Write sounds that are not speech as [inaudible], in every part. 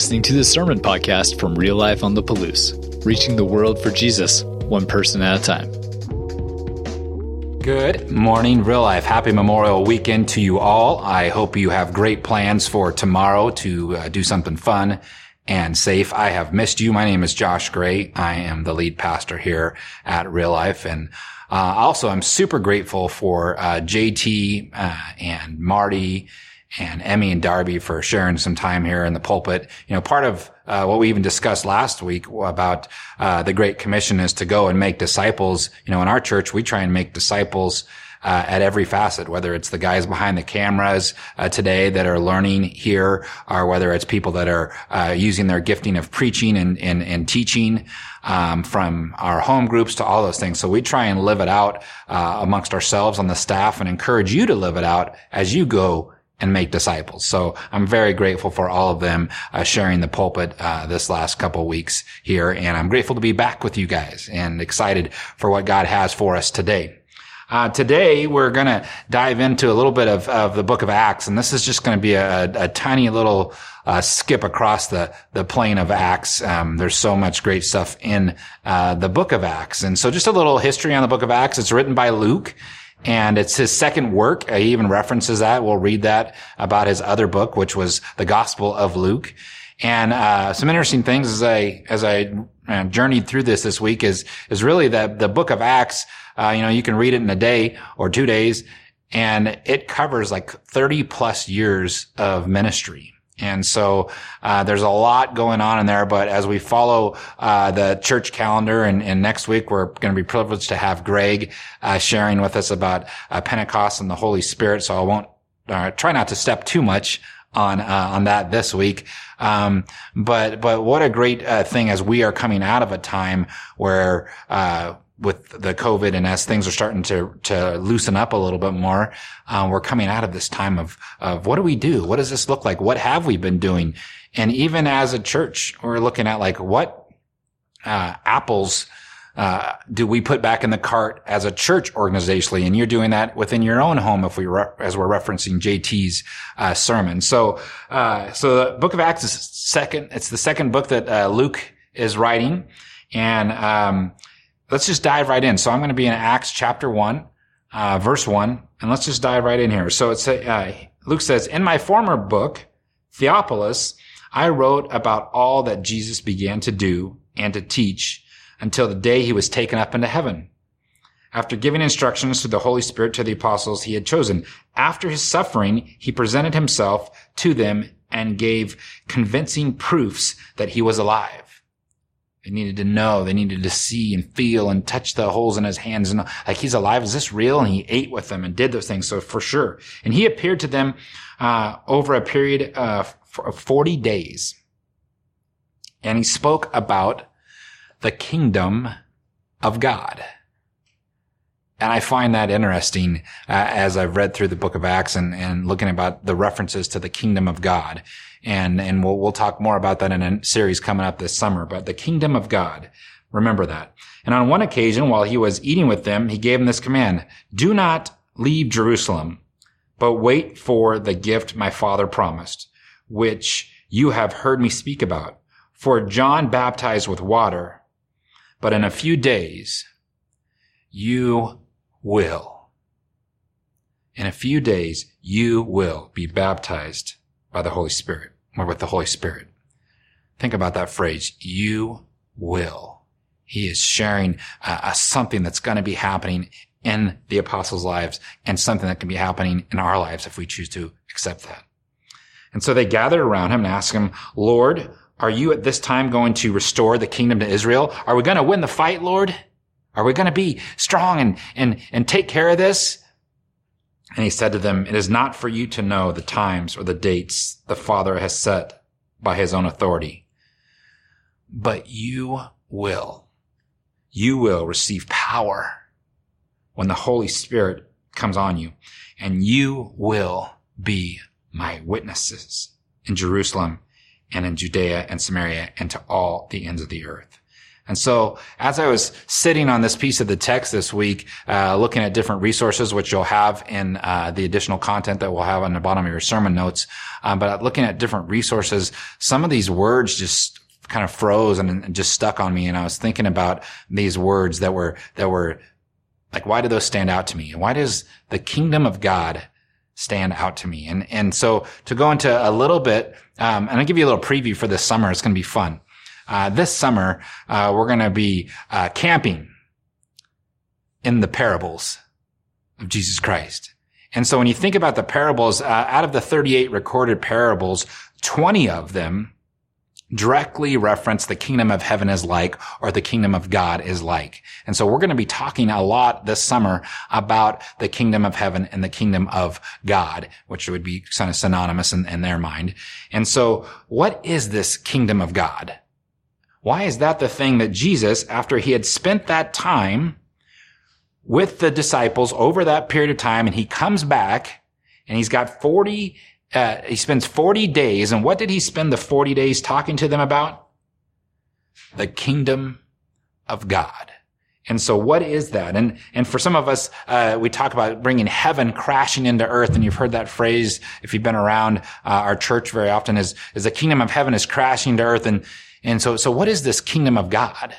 listening to the Sermon Podcast from Real Life on the Palouse, reaching the world for Jesus, one person at a time. Good morning, Real Life. Happy Memorial Weekend to you all. I hope you have great plans for tomorrow to uh, do something fun and safe. I have missed you. My name is Josh Gray. I am the lead pastor here at Real Life. And uh, also, I'm super grateful for uh, JT uh, and Marty and Emmy and Darby for sharing some time here in the pulpit. You know, part of uh, what we even discussed last week about uh, the Great Commission is to go and make disciples. You know, in our church, we try and make disciples. Uh, at every facet, whether it's the guys behind the cameras uh, today that are learning here, or whether it's people that are uh, using their gifting of preaching and and, and teaching um, from our home groups to all those things. So we try and live it out uh, amongst ourselves on the staff and encourage you to live it out as you go and make disciples. So I'm very grateful for all of them uh, sharing the pulpit uh, this last couple weeks here, and I'm grateful to be back with you guys and excited for what God has for us today. Uh, today we're going to dive into a little bit of, of the book of Acts, and this is just going to be a, a, tiny little uh, skip across the the plane of Acts. Um, there's so much great stuff in uh, the book of Acts, and so just a little history on the book of Acts. It's written by Luke. And it's his second work. He even references that. We'll read that about his other book, which was the Gospel of Luke. And uh, some interesting things as I as I uh, journeyed through this this week is is really that the book of Acts. Uh, you know, you can read it in a day or two days, and it covers like thirty plus years of ministry. And so uh, there's a lot going on in there. But as we follow uh, the church calendar, and, and, next week we're going to be privileged to have Greg uh, sharing with us about uh, Pentecost and the Holy Spirit. So I won't uh, try not to step too much on uh, on that this week. Um, but but what a great thing as we are coming out of a time where with the COVID and as things are starting to, to loosen up a little bit more, um, we're coming out of this time of, of what do we do? What does this look like? What have we been doing? And even as a church, we're looking at like what, uh, apples, uh, do we put back in the cart as a church organizationally? And you're doing that within your own home if we, re- as we're referencing JT's, uh, sermon. So, uh, so the book of Acts is second, it's the second book that, uh, Luke is writing. And, um, let's just dive right in. So I'm going to be in Acts chapter one, uh, verse one, and let's just dive right in here. So it's uh, Luke says, "In my former book, Theophilus, I wrote about all that Jesus began to do and to teach until the day he was taken up into heaven." After giving instructions to the Holy Spirit to the apostles he had chosen, after his suffering, he presented himself to them and gave convincing proofs that he was alive. They needed to know. They needed to see and feel and touch the holes in his hands and like he's alive. Is this real? And he ate with them and did those things. So for sure. And he appeared to them uh, over a period of 40 days. And he spoke about the kingdom of God. And I find that interesting uh, as I've read through the book of Acts and, and looking about the references to the kingdom of God. And, and we'll, we'll talk more about that in a series coming up this summer, but the kingdom of God. Remember that. And on one occasion, while he was eating with them, he gave them this command, do not leave Jerusalem, but wait for the gift my father promised, which you have heard me speak about. For John baptized with water, but in a few days you will. In a few days, you will be baptized by the Holy Spirit or with the Holy Spirit. Think about that phrase. You will. He is sharing uh, something that's going to be happening in the apostles' lives and something that can be happening in our lives if we choose to accept that. And so they gathered around him and asked him, Lord, are you at this time going to restore the kingdom to Israel? Are we going to win the fight, Lord? Are we going to be strong and, and, and take care of this? And he said to them, it is not for you to know the times or the dates the Father has set by his own authority, but you will. You will receive power when the Holy Spirit comes on you and you will be my witnesses in Jerusalem and in Judea and Samaria and to all the ends of the earth. And so as I was sitting on this piece of the text this week, uh, looking at different resources, which you'll have in uh, the additional content that we'll have on the bottom of your sermon notes, um, but looking at different resources, some of these words just kind of froze and, just stuck on me. And I was thinking about these words that were, that were like, why do those stand out to me? And why does the kingdom of God stand out to me? And, and so to go into a little bit, um, and I'll give you a little preview for this summer. It's going to be fun. Uh, this summer, uh, we're going to be uh, camping in the parables of Jesus Christ. And so when you think about the parables, uh, out of the 38 recorded parables, 20 of them directly reference the kingdom of heaven is like or the kingdom of God is like. And so we're going to be talking a lot this summer about the kingdom of heaven and the kingdom of God, which would be kind of synonymous in, in their mind. And so what is this kingdom of God? Why is that the thing that Jesus, after he had spent that time with the disciples over that period of time, and he comes back and he's got 40, uh, he spends 40 days. And what did he spend the 40 days talking to them about? The kingdom of God. And so what is that? And, and for some of us, uh, we talk about bringing heaven crashing into earth. And you've heard that phrase if you've been around uh, our church very often is, is the kingdom of heaven is crashing to earth. And, and so, so what is this kingdom of God?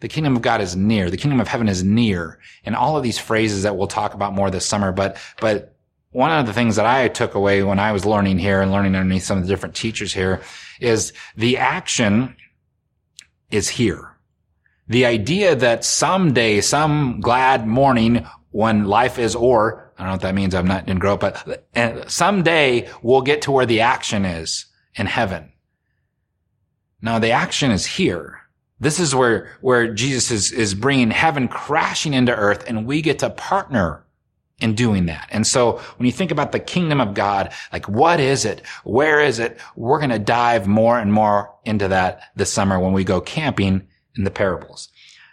The kingdom of God is near. The kingdom of heaven is near. And all of these phrases that we'll talk about more this summer. But, but one of the things that I took away when I was learning here and learning underneath some of the different teachers here is the action is here. The idea that someday, some glad morning when life is or, I don't know what that means. I'm not, didn't grow up, but someday we'll get to where the action is in heaven. Now the action is here. This is where, where Jesus is, is bringing heaven crashing into earth and we get to partner in doing that. And so when you think about the kingdom of God, like what is it? Where is it? We're going to dive more and more into that this summer when we go camping in the parables.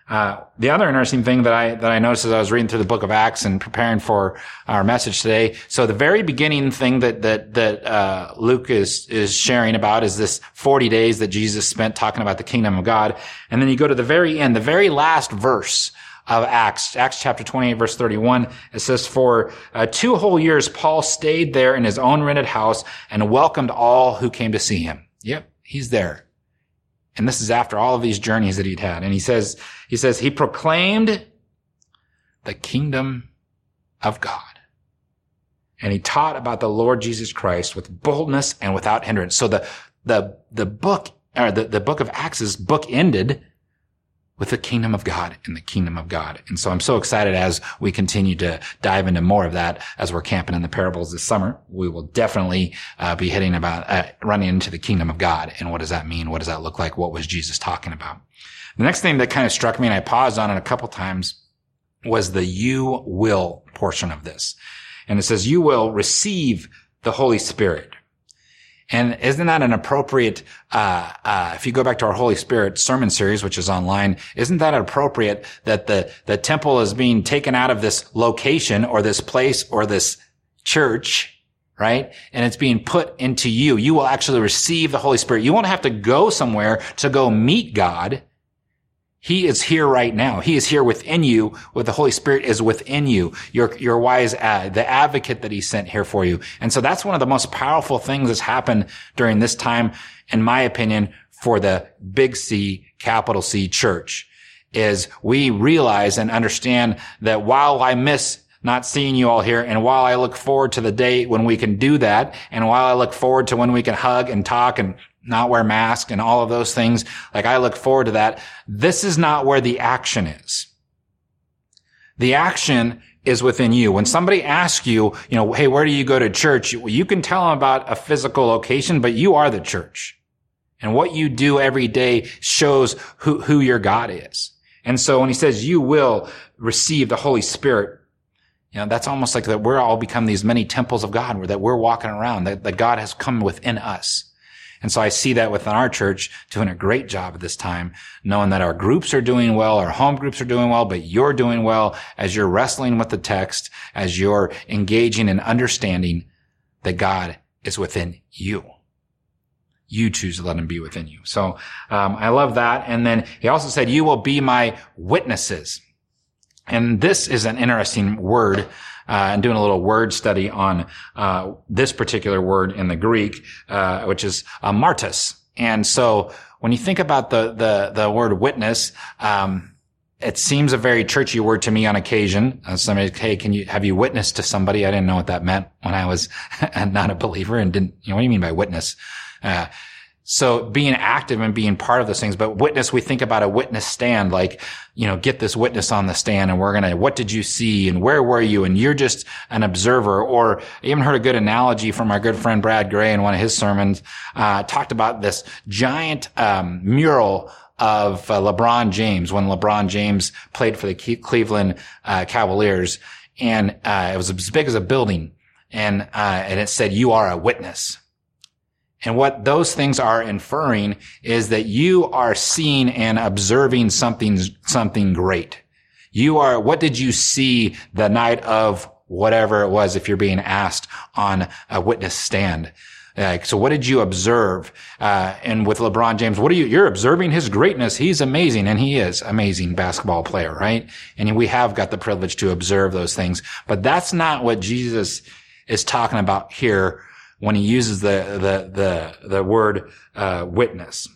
Uh, the other interesting thing that I that I noticed as I was reading through the book of Acts and preparing for our message today. So the very beginning thing that that that uh, Luke is is sharing about is this forty days that Jesus spent talking about the kingdom of God, and then you go to the very end, the very last verse of Acts, Acts chapter 28, verse 31. It says, for uh, two whole years, Paul stayed there in his own rented house and welcomed all who came to see him. Yep, he's there. And this is after all of these journeys that he'd had. And he says, he says, he proclaimed the kingdom of God. And he taught about the Lord Jesus Christ with boldness and without hindrance. So the, the, the book, or the, the book of Acts is book ended with the kingdom of God and the kingdom of God. And so I'm so excited as we continue to dive into more of that as we're camping in the parables this summer. We will definitely uh, be hitting about uh, running into the kingdom of God. And what does that mean? What does that look like? What was Jesus talking about? The next thing that kind of struck me and I paused on it a couple times was the you will portion of this. And it says, you will receive the Holy Spirit. And isn't that an appropriate, uh, uh, if you go back to our Holy Spirit sermon series, which is online, isn't that appropriate that the, the temple is being taken out of this location or this place or this church, right? And it's being put into you. You will actually receive the Holy Spirit. You won't have to go somewhere to go meet God. He is here right now. He is here within you. With the Holy Spirit is within you. Your, your wise, uh, the advocate that he sent here for you. And so that's one of the most powerful things that's happened during this time, in my opinion, for the big C, capital C church is we realize and understand that while I miss not seeing you all here. And while I look forward to the day when we can do that, and while I look forward to when we can hug and talk and not wear masks and all of those things. Like I look forward to that. This is not where the action is. The action is within you. When somebody asks you, you know, hey, where do you go to church? You can tell them about a physical location, but you are the church. And what you do every day shows who, who your God is. And so when he says you will receive the Holy Spirit, you know, that's almost like that we're all become these many temples of God, where that we're walking around, that, that God has come within us. And so I see that within our church doing a great job at this time, knowing that our groups are doing well, our home groups are doing well, but you're doing well as you're wrestling with the text, as you're engaging and understanding that God is within you. You choose to let him be within you. So, um, I love that. And then he also said, you will be my witnesses. And this is an interesting word. Uh, and doing a little word study on uh, this particular word in the Greek, uh, which is martus. And so when you think about the the the word witness, um, it seems a very churchy word to me on occasion. Uh, somebody, hey, can you have you witnessed to somebody? I didn't know what that meant when I was [laughs] not a believer and didn't. You know, what do you mean by witness? Uh, so being active and being part of those things, but witness, we think about a witness stand, like, you know, get this witness on the stand and we're going to, what did you see and where were you? And you're just an observer or I even heard a good analogy from our good friend Brad Gray in one of his sermons, uh, talked about this giant, um, mural of uh, LeBron James when LeBron James played for the Cleveland uh, Cavaliers, and uh, it was as big as a building, and uh, and it said, "You are a witness." And what those things are inferring is that you are seeing and observing something, something great. You are, what did you see the night of whatever it was if you're being asked on a witness stand? Like, so what did you observe? Uh, and with LeBron James, what are you, you're observing his greatness. He's amazing and he is amazing basketball player, right? And we have got the privilege to observe those things, but that's not what Jesus is talking about here when he uses the the the the word uh, witness.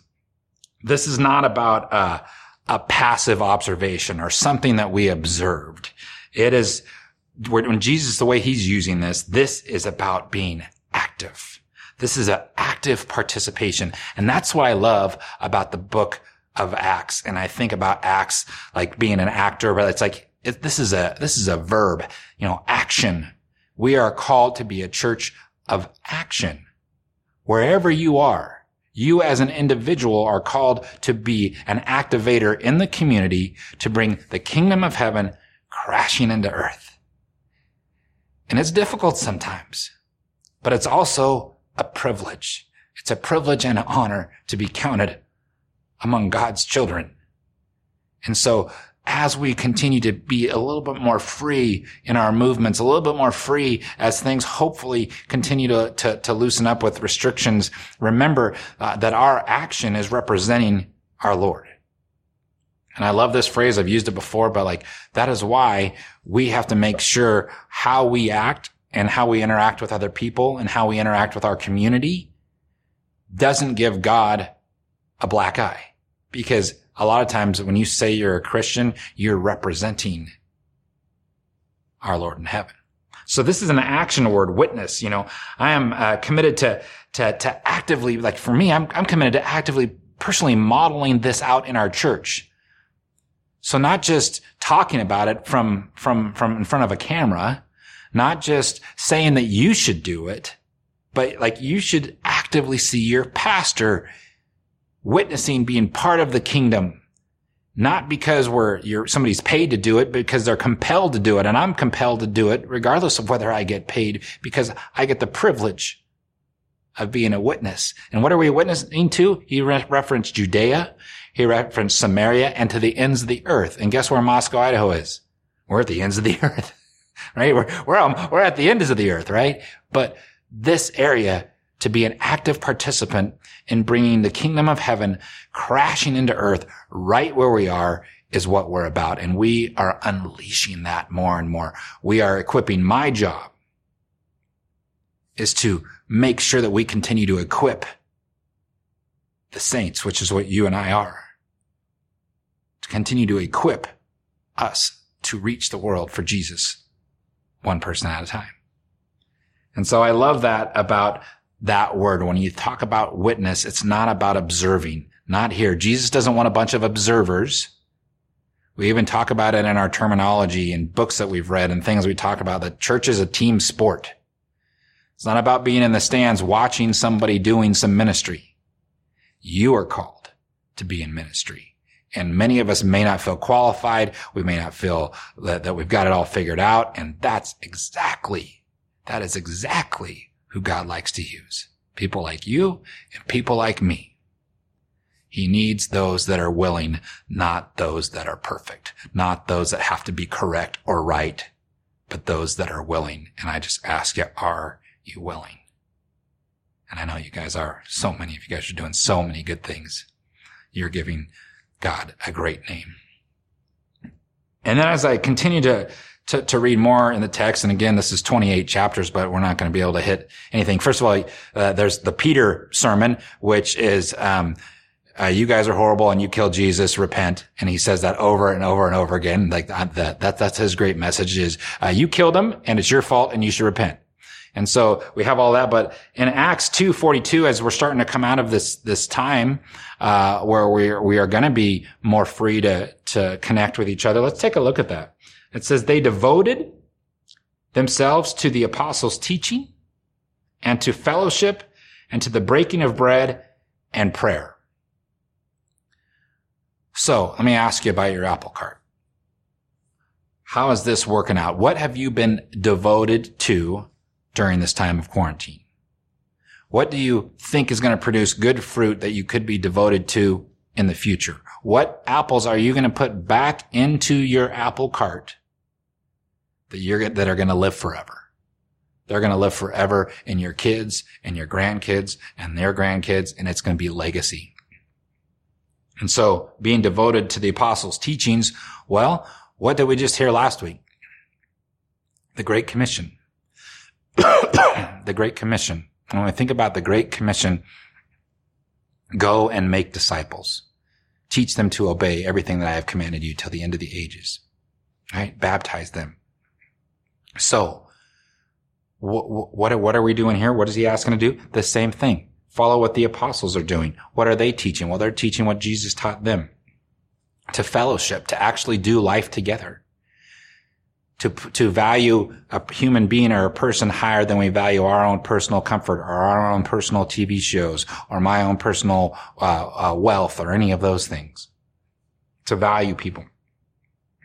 This is not about uh, a passive observation or something that we observed. It is when Jesus, the way he's using this, this is about being active. This is an active participation. And that's what I love about the book of Acts. And I think about Acts like being an actor, but it's like, it, this is a, this is a verb, you know, action. We are called to be a church of action. Wherever you are, you as an individual are called to be an activator in the community to bring the kingdom of heaven crashing into earth. And it's difficult sometimes, but it's also a privilege. It's a privilege and an honor to be counted among God's children. And so as we continue to be a little bit more free in our movements, a little bit more free as things hopefully continue to, to, to loosen up with restrictions, remember uh, that our action is representing our Lord. And I love this phrase. I've used it before, but like that is why we have to make sure how we act and how we interact with other people and how we interact with our community doesn't give God a black eye because a lot of times when you say you're a Christian, you're representing our Lord in heaven. So this is an action word, witness. You know, I am uh, committed to, to, to actively, like for me, I'm, I'm committed to actively, personally modeling this out in our church. So not just talking about it from, from, from in front of a camera, not just saying that you should do it, but like you should actively see your pastor witnessing being part of the kingdom. Not because we're, you're, somebody's paid to do it, because they're compelled to do it. And I'm compelled to do it regardless of whether I get paid because I get the privilege of being a witness. And what are we witnessing to? He re- referenced Judea. He referenced Samaria and to the ends of the earth. And guess where Moscow, Idaho is? We're at the ends of the [laughs] earth, right? We're, we're, um, we're at the ends of the earth, right? But this area to be an active participant in bringing the kingdom of heaven crashing into earth right where we are is what we're about. And we are unleashing that more and more. We are equipping my job is to make sure that we continue to equip the saints, which is what you and I are, to continue to equip us to reach the world for Jesus one person at a time. And so I love that about that word. When you talk about witness, it's not about observing. Not here. Jesus doesn't want a bunch of observers. We even talk about it in our terminology and books that we've read and things we talk about that church is a team sport. It's not about being in the stands watching somebody doing some ministry. You are called to be in ministry. And many of us may not feel qualified. We may not feel that, that we've got it all figured out. And that's exactly, that is exactly who God likes to use. People like you and people like me. He needs those that are willing, not those that are perfect, not those that have to be correct or right, but those that are willing. And I just ask you, are you willing? And I know you guys are. So many of you guys are doing so many good things. You're giving God a great name. And then as I continue to, to, to, read more in the text, and again, this is 28 chapters, but we're not going to be able to hit anything. First of all, uh, there's the Peter sermon, which is, um, uh, you guys are horrible and you killed Jesus, repent. And he says that over and over and over again. Like that, that, that that's his great message is, uh, you killed him and it's your fault and you should repent. And so we have all that. But in Acts 2.42, as we're starting to come out of this, this time, uh, where we are, we are going to be more free to, to connect with each other. Let's take a look at that. It says they devoted themselves to the apostles' teaching and to fellowship and to the breaking of bread and prayer. So let me ask you about your apple cart. How is this working out? What have you been devoted to during this time of quarantine? What do you think is going to produce good fruit that you could be devoted to in the future? What apples are you going to put back into your apple cart that you're, that are going to live forever? They're going to live forever in your kids and your grandkids and their grandkids, and it's going to be legacy. And so being devoted to the apostles' teachings, well, what did we just hear last week? The Great Commission. The Great Commission. When we think about the Great Commission, go and make disciples. Teach them to obey everything that I have commanded you till the end of the ages. Right? Baptize them. So, what, what, what are we doing here? What is he asking to do? The same thing. Follow what the apostles are doing. What are they teaching? Well, they're teaching what Jesus taught them. To fellowship, to actually do life together to, to value a human being or a person higher than we value our own personal comfort or our own personal TV shows or my own personal uh, uh, wealth or any of those things. To value people.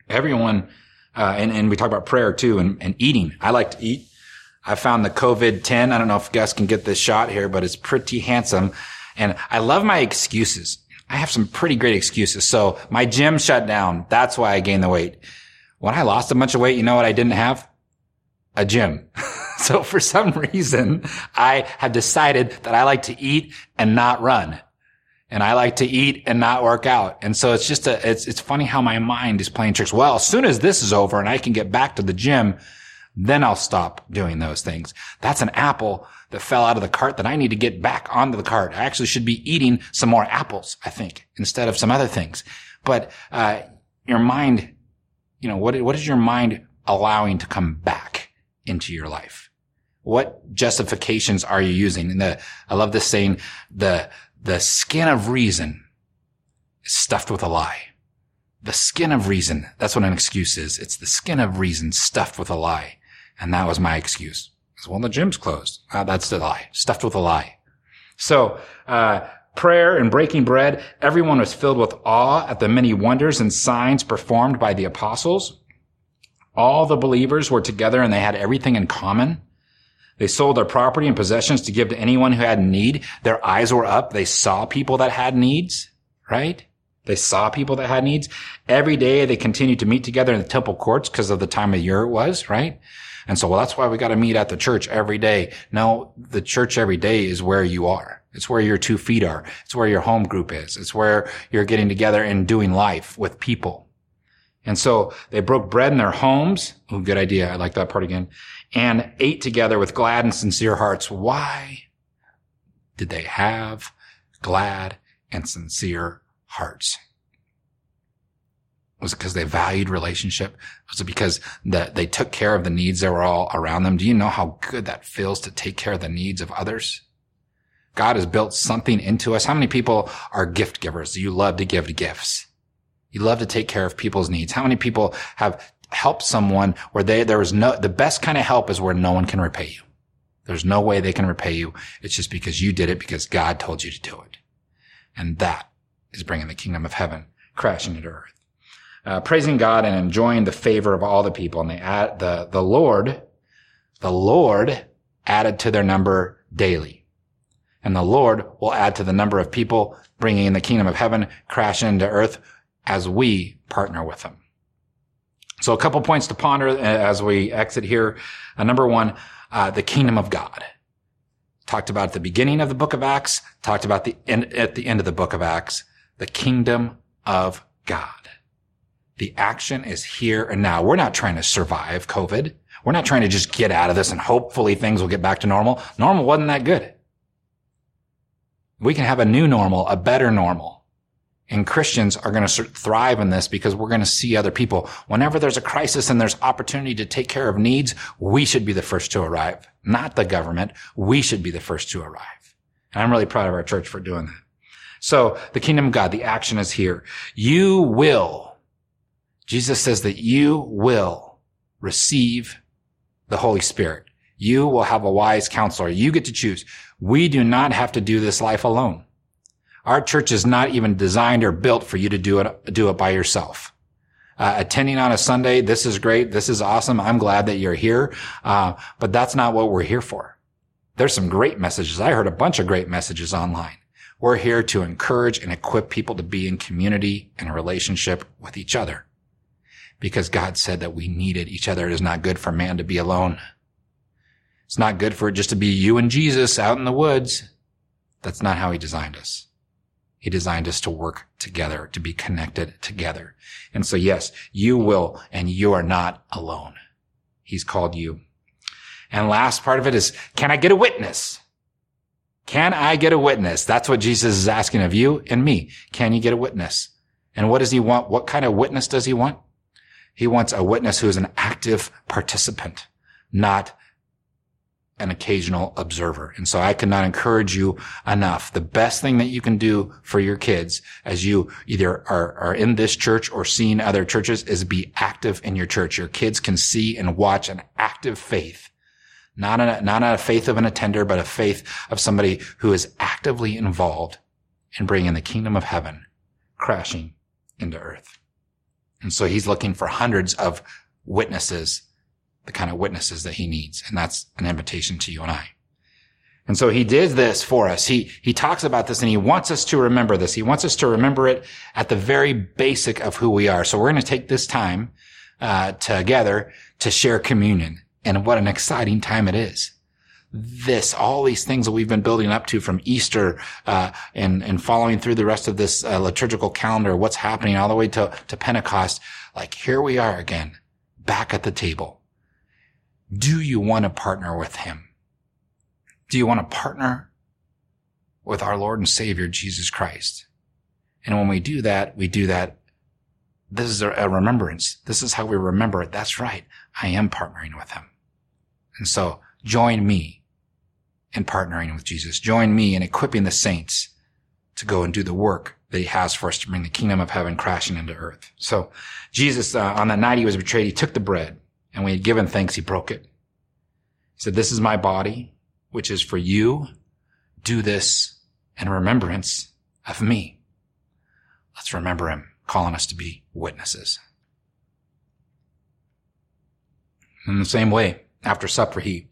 Everyone, uh, and, and we talk about prayer too and, and eating. I like to eat. I found the COVID 10. I don't know if Gus can get this shot here, but it's pretty handsome. And I love my excuses. I have some pretty great excuses. So my gym shut down. That's why I gained the weight. When I lost a bunch of weight, you know what I didn't have? A gym. [laughs] so for some reason, I have decided that I like to eat and not run. And I like to eat and not work out. And so it's just a, it's, it's funny how my mind is playing tricks. Well, as soon as this is over and I can get back to the gym, then I'll stop doing those things. That's an apple that fell out of the cart that I need to get back onto the cart. I actually should be eating some more apples, I think, instead of some other things. But, uh, your mind you know, what, what is your mind allowing to come back into your life? What justifications are you using? And the, I love this saying, the, the skin of reason is stuffed with a lie. The skin of reason. That's what an excuse is. It's the skin of reason stuffed with a lie. And that was my excuse. Well, the gym's closed. Uh, that's the lie. Stuffed with a lie. So, uh, prayer and breaking bread, everyone was filled with awe at the many wonders and signs performed by the apostles. All the believers were together and they had everything in common. They sold their property and possessions to give to anyone who had need. Their eyes were up. They saw people that had needs, right? They saw people that had needs. Every day they continued to meet together in the temple courts because of the time of year it was, right? And so, well, that's why we got to meet at the church every day. No, the church every day is where you are. It's where your two feet are. It's where your home group is. It's where you're getting together and doing life with people. And so they broke bread in their homes. Oh, good idea. I like that part again. And ate together with glad and sincere hearts. Why did they have glad and sincere hearts? Was it because they valued relationship? Was it because that they took care of the needs that were all around them? Do you know how good that feels to take care of the needs of others? God has built something into us. How many people are gift givers? You love to give gifts. You love to take care of people's needs. How many people have helped someone where they, there was no, the best kind of help is where no one can repay you. There's no way they can repay you. It's just because you did it because God told you to do it. And that is bringing the kingdom of heaven crashing into earth. Uh, praising God and enjoying the favor of all the people. And they add, the, the Lord, the Lord added to their number daily and the Lord will add to the number of people bringing in the kingdom of heaven crash into earth as we partner with them. So a couple points to ponder uh, as we exit here. Uh, number one, uh, the kingdom of God. talked about at the beginning of the book of Acts, talked about the end, at the end of the book of Acts, the kingdom of God. The action is here and now. We're not trying to survive COVID. We're not trying to just get out of this and hopefully things will get back to normal. Normal wasn't that good. We can have a new normal, a better normal. And Christians are going to thrive in this because we're going to see other people. Whenever there's a crisis and there's opportunity to take care of needs, we should be the first to arrive, not the government. We should be the first to arrive. And I'm really proud of our church for doing that. So the kingdom of God, the action is here. You will, Jesus says that you will receive the Holy Spirit. You will have a wise counselor. You get to choose. We do not have to do this life alone. Our church is not even designed or built for you to do it, do it by yourself. Uh, attending on a Sunday, this is great. This is awesome. I'm glad that you're here. Uh, but that's not what we're here for. There's some great messages. I heard a bunch of great messages online. We're here to encourage and equip people to be in community and relationship with each other. Because God said that we needed each other. It is not good for man to be alone. It's not good for it just to be you and Jesus out in the woods. That's not how he designed us. He designed us to work together, to be connected together. And so yes, you will, and you are not alone. He's called you. And last part of it is, can I get a witness? Can I get a witness? That's what Jesus is asking of you and me. Can you get a witness? And what does he want? What kind of witness does he want? He wants a witness who is an active participant, not an occasional observer. And so I cannot encourage you enough. The best thing that you can do for your kids as you either are, are in this church or seeing other churches is be active in your church. Your kids can see and watch an active faith. Not a, not a faith of an attender, but a faith of somebody who is actively involved in bringing the kingdom of heaven crashing into earth. And so he's looking for hundreds of witnesses the kind of witnesses that he needs. And that's an invitation to you and I. And so he did this for us. He, he talks about this and he wants us to remember this. He wants us to remember it at the very basic of who we are. So we're going to take this time, uh, together to share communion and what an exciting time it is. This, all these things that we've been building up to from Easter, uh, and, and following through the rest of this uh, liturgical calendar, what's happening all the way to, to Pentecost. Like here we are again, back at the table do you want to partner with him? Do you want to partner with our Lord and Savior, Jesus Christ? And when we do that, we do that. This is a remembrance. This is how we remember it. That's right. I am partnering with him. And so join me in partnering with Jesus. Join me in equipping the saints to go and do the work that he has for us to bring the kingdom of heaven crashing into earth. So Jesus, uh, on that night he was betrayed, he took the bread and when he had given thanks, he broke it. He said, this is my body, which is for you. Do this in remembrance of me. Let's remember him calling us to be witnesses. In the same way, after supper, he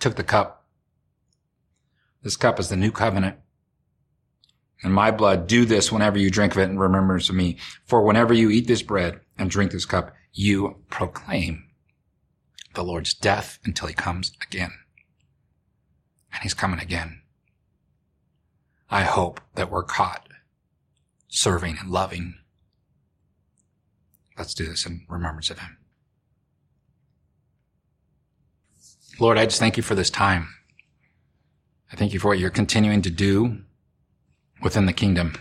took the cup. This cup is the new covenant. In my blood, do this whenever you drink of it in remembrance of me. For whenever you eat this bread and drink this cup, you proclaim the Lord's death until he comes again. And he's coming again. I hope that we're caught serving and loving. Let's do this in remembrance of him. Lord, I just thank you for this time. I thank you for what you're continuing to do within the kingdom.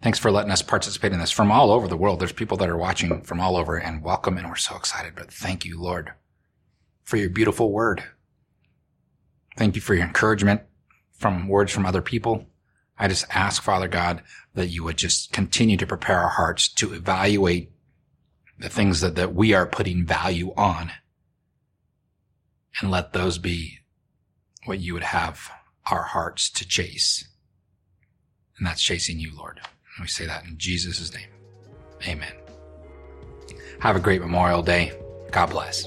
Thanks for letting us participate in this from all over the world. There's people that are watching from all over and welcome and we're so excited, but thank you, Lord for your beautiful word. Thank you for your encouragement from words from other people. I just ask, Father God, that you would just continue to prepare our hearts to evaluate the things that, that we are putting value on and let those be what you would have our hearts to chase. And that's chasing you, Lord. And we say that in Jesus' name. Amen. Have a great Memorial Day. God bless.